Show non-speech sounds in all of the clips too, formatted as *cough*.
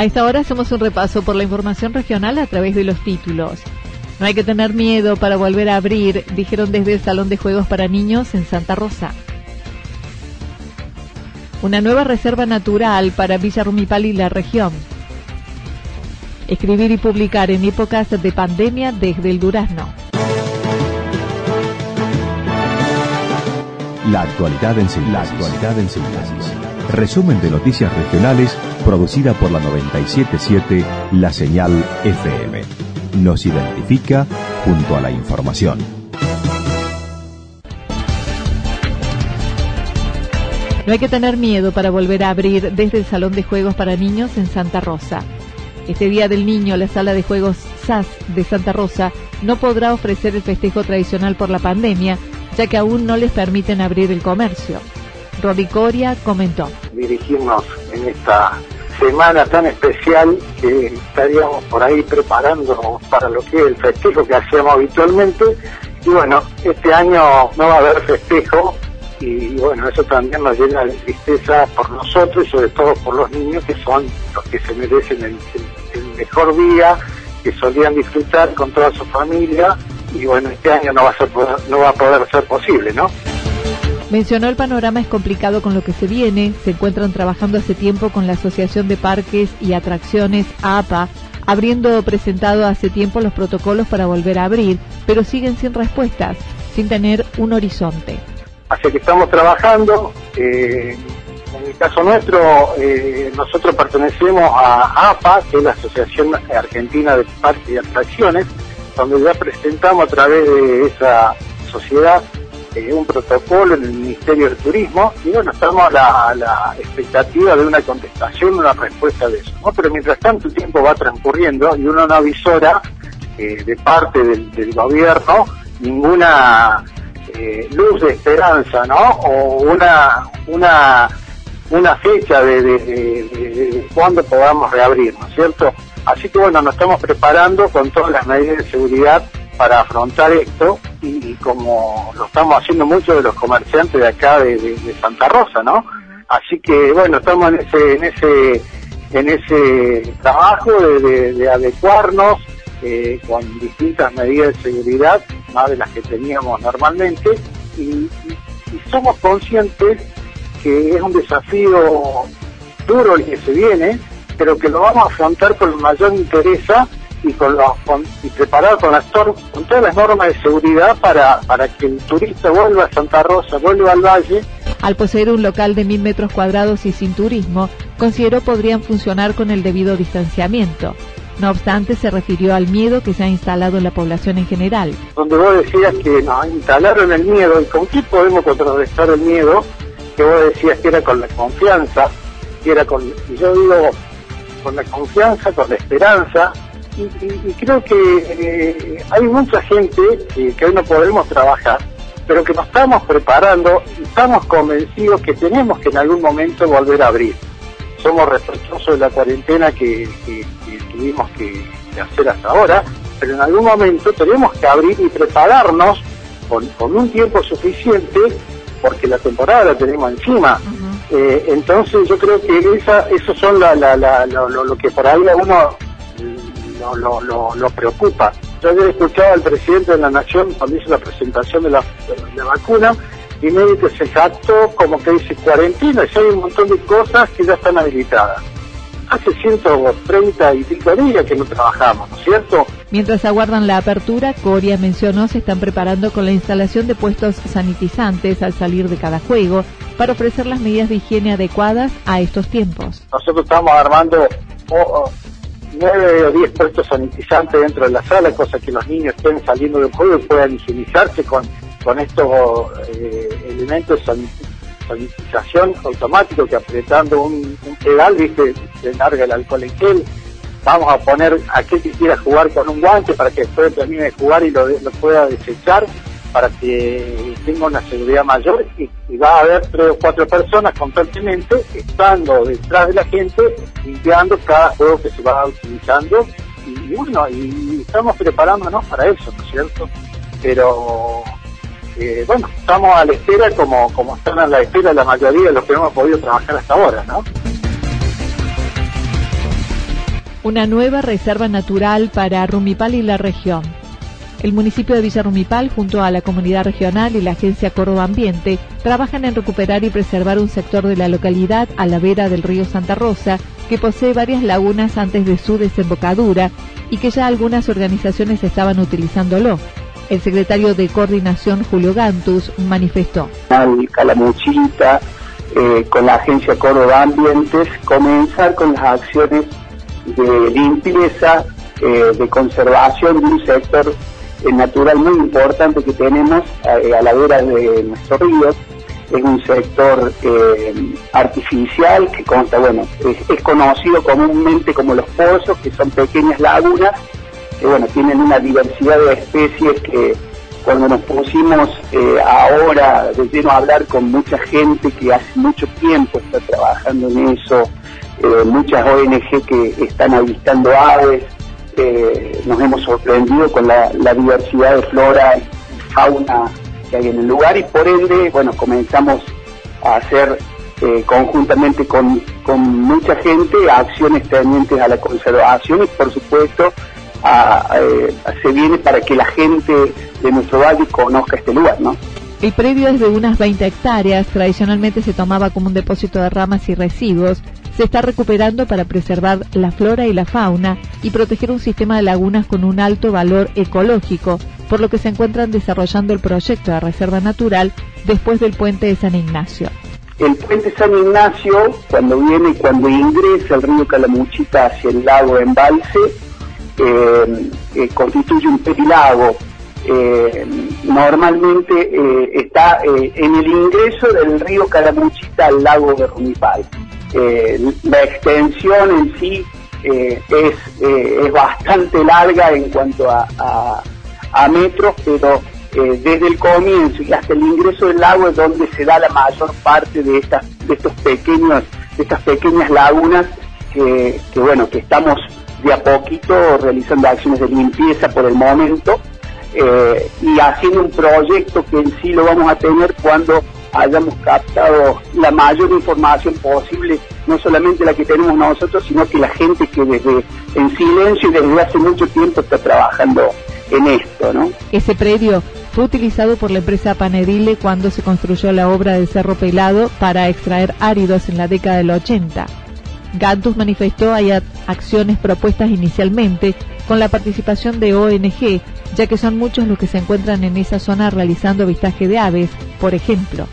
A esta hora hacemos un repaso por la información regional a través de los títulos. No hay que tener miedo para volver a abrir, dijeron desde el Salón de Juegos para Niños en Santa Rosa. Una nueva reserva natural para Villa Rumipal y la región. Escribir y publicar en épocas de pandemia desde el Durazno. La actualidad en síntesis. La actualidad en síntesis. Resumen de noticias regionales producida por la 977 La Señal FM. Nos identifica junto a la información. No hay que tener miedo para volver a abrir desde el Salón de Juegos para Niños en Santa Rosa. Este Día del Niño, la Sala de Juegos SAS de Santa Rosa no podrá ofrecer el festejo tradicional por la pandemia, ya que aún no les permiten abrir el comercio. Rodicoria comentó. Dirigirnos en esta semana tan especial que estaríamos por ahí preparando para lo que es el festejo que hacíamos habitualmente. Y bueno, este año no va a haber festejo y bueno, eso también nos llena de tristeza por nosotros y sobre todo por los niños que son los que se merecen el, mejor día, que solían disfrutar con toda su familia y bueno, este año no va a, ser, no va a poder ser posible, ¿no? Mencionó el panorama es complicado con lo que se viene, se encuentran trabajando hace tiempo con la Asociación de Parques y Atracciones APA, habiendo presentado hace tiempo los protocolos para volver a abrir, pero siguen sin respuestas, sin tener un horizonte. Así que estamos trabajando, eh, en el caso nuestro, eh, nosotros pertenecemos a APA, que es la Asociación Argentina de Parques y Atracciones, donde ya presentamos a través de esa sociedad eh, un protocolo en el Ministerio de Turismo y bueno, estamos a la, expectativa de una contestación, una respuesta de eso. ¿no? Pero mientras tanto el tiempo va transcurriendo y uno no avisora eh, de parte del, gobierno ninguna eh, luz de esperanza, ¿no? O una, una, fecha de, de, de cuándo podamos reabrir, ¿no es cierto? Así que bueno, nos estamos preparando con todas las medidas de seguridad para afrontar esto y, como lo estamos haciendo muchos de los comerciantes de acá de, Santa Rosa, ¿no? Así que bueno, estamos en ese en ese en ese trabajo de, adecuarnos eh, con distintas medidas de seguridad, más de las que teníamos normalmente, y, somos conscientes que es un desafío duro el que se viene, pero que lo vamos a afrontar con mayor interés y con los y preparado con, las con todas las normas de seguridad para, para que el turista vuelva a Santa Rosa, vuelva al valle. Al poseer un local de mil metros cuadrados y sin turismo, consideró podrían funcionar con el debido distanciamiento. No obstante, se refirió al miedo que se ha instalado en la población en general. Donde vos decías que nos instalaron el miedo, ¿y con qué podemos contrarrestar el miedo? Que vos decías que era con la confianza, que era con, y yo digo, con la confianza, con la esperanza, y, creo que eh, hay mucha gente que, hoy no podemos trabajar, pero que nos estamos preparando y estamos convencidos que tenemos que en algún momento volver a abrir. Somos respetuosos de la cuarentena que, tuvimos que, hacer hasta ahora, pero en algún momento tenemos que abrir y prepararnos con, un tiempo suficiente porque la temporada la tenemos encima. Eh, entonces yo creo que esa, eso son la, lo, que por ahí uno lo, lo, lo, preocupa. Yo había escuchado al presidente de la Nación cuando hizo la presentación de la, vacuna y médico se jactó como que dice cuarentena, y hay un montón de cosas que ya están habilitadas. Hace 130 y pico días que no trabajamos, ¿no es cierto? Mientras aguardan la apertura, Coria mencionó se están preparando con la instalación de puestos sanitizantes al salir de cada juego para ofrecer las medidas de higiene adecuadas a estos tiempos. Nosotros estamos armando nueve o diez puestos sanitizantes dentro de la sala, cosa que los niños estén saliendo del juego y puedan higienizarse con, con estos eh, elementos sanitización automático que apretando un, pedal, viste, se larga el alcohol en gel. Vamos a poner a aquel que quiera jugar con un guante para que después termine de jugar y lo pueda desechar para que tenga una seguridad mayor y, va a haber tres o cuatro personas constantemente estando detrás de la gente limpiando cada juego que se va utilizando y, bueno, y, estamos preparándonos para eso, ¿no es cierto? Pero eh, bueno, estamos a la espera como, como están a la espera la mayoría de los que hemos podido trabajar hasta ahora, ¿no? Una nueva reserva natural para Rumipal y la región el municipio de Villarrumipal, junto a la comunidad regional y la agencia Córdoba Ambiente, trabajan en recuperar y preservar un sector de la localidad a la vera del río Santa Rosa, que posee varias lagunas antes de su desembocadura y que ya algunas organizaciones estaban utilizándolo. El secretario de Coordinación, Julio Gantus, manifestó. Eh, con la agencia Córdoba Ambientes, comenzar con las acciones de limpieza, eh, de conservación de un sector natural muy importante que tenemos eh, a, la vera de nuestros ríos. Es un sector eh, artificial que consta, bueno, es, conocido comúnmente como los pozos, que son pequeñas lagunas, que bueno, tienen una diversidad de especies que cuando nos pusimos eh, ahora de lleno a hablar con mucha gente que hace mucho tiempo está trabajando en eso, muchas ONG que están avistando aves, nos hemos sorprendido con la, diversidad de flora y fauna que hay en el lugar y por ende, bueno, comenzamos a hacer eh, conjuntamente con, mucha gente acciones tendientes a la conservación y por supuesto eh, se viene para que la gente de nuestro valle conozca este lugar, ¿no? El predio es de unas 20 hectáreas, tradicionalmente se tomaba como un depósito de ramas y residuos, se está recuperando para preservar la flora y la fauna y proteger un sistema de lagunas con un alto valor ecológico, por lo que se encuentran desarrollando el proyecto de reserva natural después del puente de San Ignacio. El puente San Ignacio, cuando viene, cuando ingresa el río Calamuchita hacia el lago Embalse, eh, eh, constituye un perilago. Eh, normalmente está en el ingreso del río Calamuchita al lago de Rumipal. Eh, la extensión en sí eh, es, eh, es bastante larga en cuanto a, a, metros, pero desde el comienzo y hasta el ingreso del lago es donde se da la mayor parte de estas de estos pequeños de estas pequeñas lagunas que, que bueno que estamos de a poquito realizando acciones de limpieza por el momento y haciendo un proyecto que en sí lo vamos a tener cuando hayamos captado la mayor información posible, no solamente la que tenemos nosotros, sino que la gente que desde en silencio y desde hace mucho tiempo está trabajando en esto, ¿no? Ese predio fue utilizado por la empresa Panedile cuando se construyó la obra del Cerro Pelado para extraer áridos en la década del 80. Gantus manifestó hay acciones propuestas inicialmente con la participación de ONG, ya que son muchos los que se encuentran en esa zona realizando vistaje de aves, por ejemplo.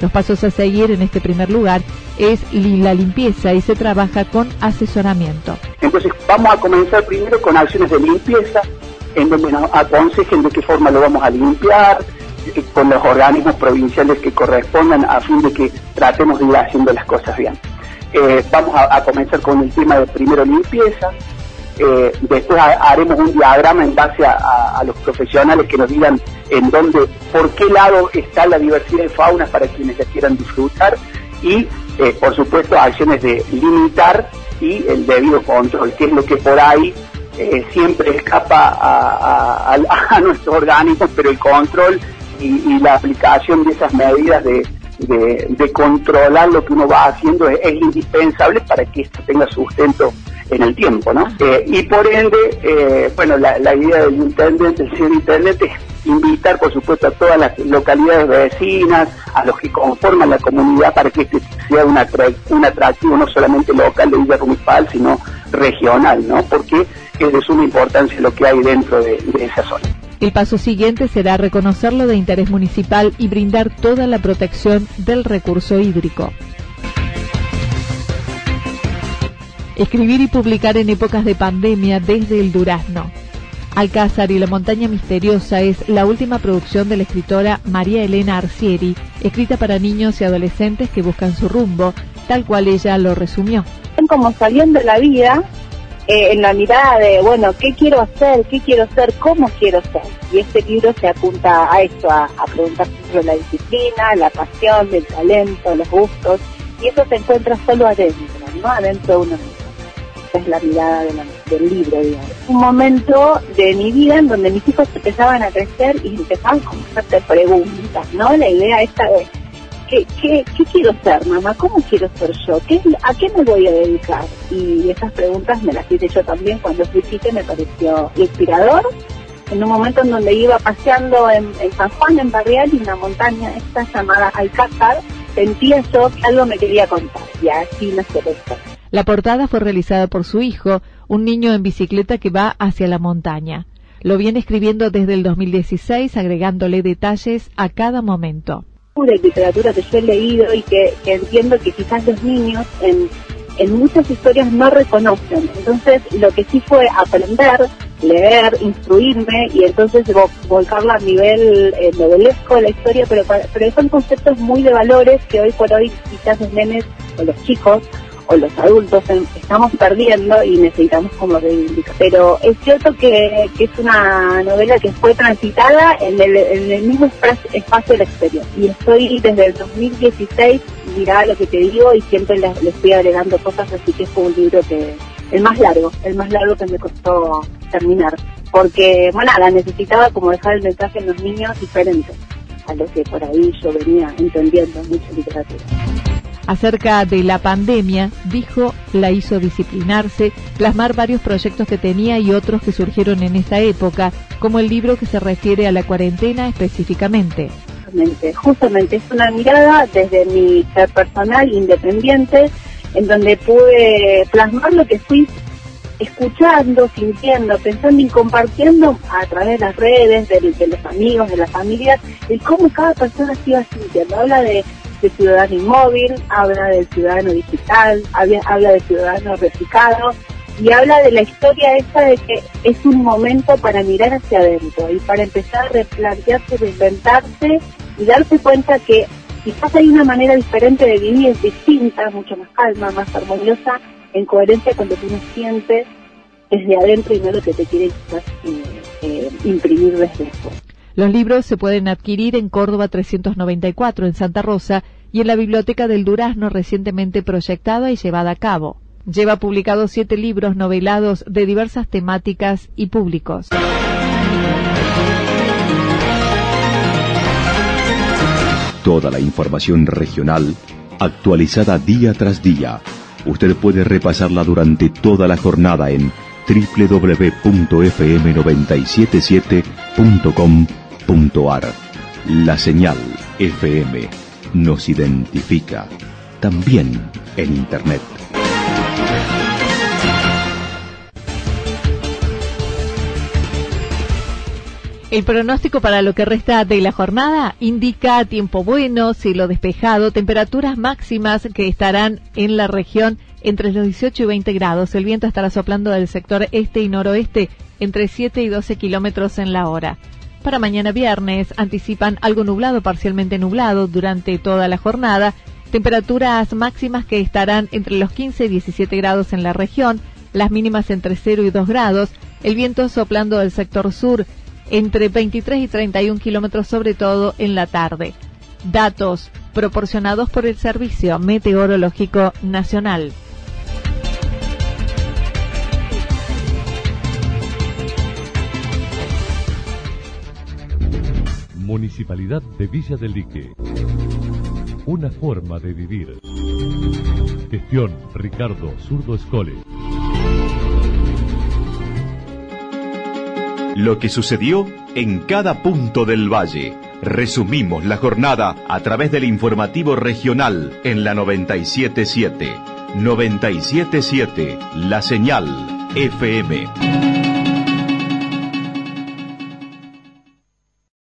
Los pasos a seguir en este primer lugar es la limpieza y se trabaja con asesoramiento. Entonces vamos a comenzar primero con acciones de limpieza, en donde nos aconsejen de qué forma lo vamos a limpiar, eh, con los organismos provinciales que correspondan a fin de que tratemos de ir haciendo las cosas bien. Eh, vamos a, comenzar con el tema de primero limpieza, eh, después haremos un diagrama en base a, los profesionales que nos digan en dónde, por qué lado está la diversidad de fauna para quienes la quieran disfrutar. Y, eh, por supuesto, acciones de limitar y el debido control, que es lo que por ahí eh, siempre escapa a, a, *laughs* nuestros organismos, pero el control y, la aplicación de esas medidas de, controlar lo que uno va haciendo es indispensable para que esto tenga sustento en el tiempo, ¿no? Eh, y por ende, eh, bueno, la, idea del intendente, el señor intendente, es invitar por supuesto a todas las localidades vecinas, a los que conforman la comunidad para que este sea un, atractivo no solamente local de Villa Rumipal, sino regional, ¿no? Porque es de suma importancia lo que hay dentro de esa zona. El paso siguiente será reconocerlo de interés municipal y brindar toda la protección del recurso hídrico. Escribir y publicar en épocas de pandemia desde el Durazno. Alcázar y la montaña misteriosa es la última producción de la escritora María Elena Arcieri, escrita para niños y adolescentes que buscan su rumbo, tal cual ella lo resumió. Como saliendo la vida eh, en la mirada de, bueno, ¿qué quiero hacer? ¿Qué quiero ser? ¿Cómo quiero ser? Y este libro se apunta a esto, a, preguntar sobre la disciplina, la pasión, el talento, los gustos, y eso se encuentra solo adentro, ¿no? Adentro de uno mismo. Esa es la mirada del libro, digamos. Un momento de mi vida en donde mis hijos empezaban a crecer y empezaban a hacerte preguntas, ¿no? La idea esta de ¿qué, quiero ser, mamá? ¿Cómo quiero ser yo? ¿Qué, ¿A qué me voy a dedicar? Y esas preguntas me las hice yo también cuando fui chica me pareció inspirador. En un momento en donde iba paseando en, San Juan, en Barrial, y una montaña esta llamada Alcázar, sentía yo que algo me quería contar. Y así nació esto. La portada fue realizada por su hijo, un niño en bicicleta que va hacia la montaña. Lo viene escribiendo desde el 2016, agregándole detalles a cada momento de literatura que yo he leído y que, entiendo que quizás los niños en, muchas historias no reconocen. Entonces, lo que sí fue aprender, leer, instruirme y entonces volcarla a nivel eh, novelesco de la historia, pero, pero son conceptos muy de valores que hoy por hoy quizás los nenes o los chicos o los adultos estamos perdiendo y necesitamos como reivindicar. Pero es cierto que, es una novela que fue transitada en el, mismo espacio del exterior. Y estoy desde el 2016, mirá lo que te digo, y siempre le, estoy agregando cosas, así que fue un libro que, el más largo, el más largo que me costó terminar. Porque, bueno, nada, necesitaba como dejar el mensaje en los niños diferente a lo que por ahí yo venía entendiendo mucha literatura acerca de la pandemia, dijo, la hizo disciplinarse, plasmar varios proyectos que tenía y otros que surgieron en esta época, como el libro que se refiere a la cuarentena específicamente. Justamente, es una mirada desde mi ser personal independiente, en donde pude plasmar lo que fui escuchando, sintiendo, pensando y compartiendo a través de las redes, de, de los amigos, de las familias, el cómo cada persona se iba sintiendo. Habla de de ciudadano inmóvil, habla del ciudadano digital, habla, del ciudadano replicado y habla de la historia esta de que es un momento para mirar hacia adentro y para empezar a replantearse, reinventarse y darse cuenta que quizás hay una manera diferente de vivir, distinta, mucho más calma, más armoniosa, en coherencia con lo que uno siente desde adentro y no lo que te quiere quizás eh, eh, imprimir desde afuera. Los libros se pueden adquirir en Córdoba 394, en Santa Rosa, y en la Biblioteca del Durazno recientemente proyectada y llevada a cabo. Lleva publicados siete libros novelados de diversas temáticas y públicos. Toda la información regional actualizada día tras día. Usted puede repasarla durante toda la jornada en www.fm977.com.ar. La señal FM nos identifica, también en Internet. El pronóstico para lo que resta de la jornada indica tiempo bueno, cielo despejado, temperaturas máximas que estarán en la región entre los 18 y 20 grados. El viento estará soplando del sector este y noroeste entre 7 y 12 kilómetros en la hora. Para mañana viernes anticipan algo nublado, parcialmente nublado durante toda la jornada. Temperaturas máximas que estarán entre los 15 y 17 grados en la región, las mínimas entre 0 y 2 grados. El viento soplando del sector sur entre 23 y 31 kilómetros, sobre todo en la tarde. Datos proporcionados por el Servicio Meteorológico Nacional. Municipalidad de Villa del Lique. Una forma de vivir. Gestión Ricardo Zurdo Escole. Lo que sucedió en cada punto del valle. Resumimos la jornada a través del informativo regional en la 977. 977, la señal FM.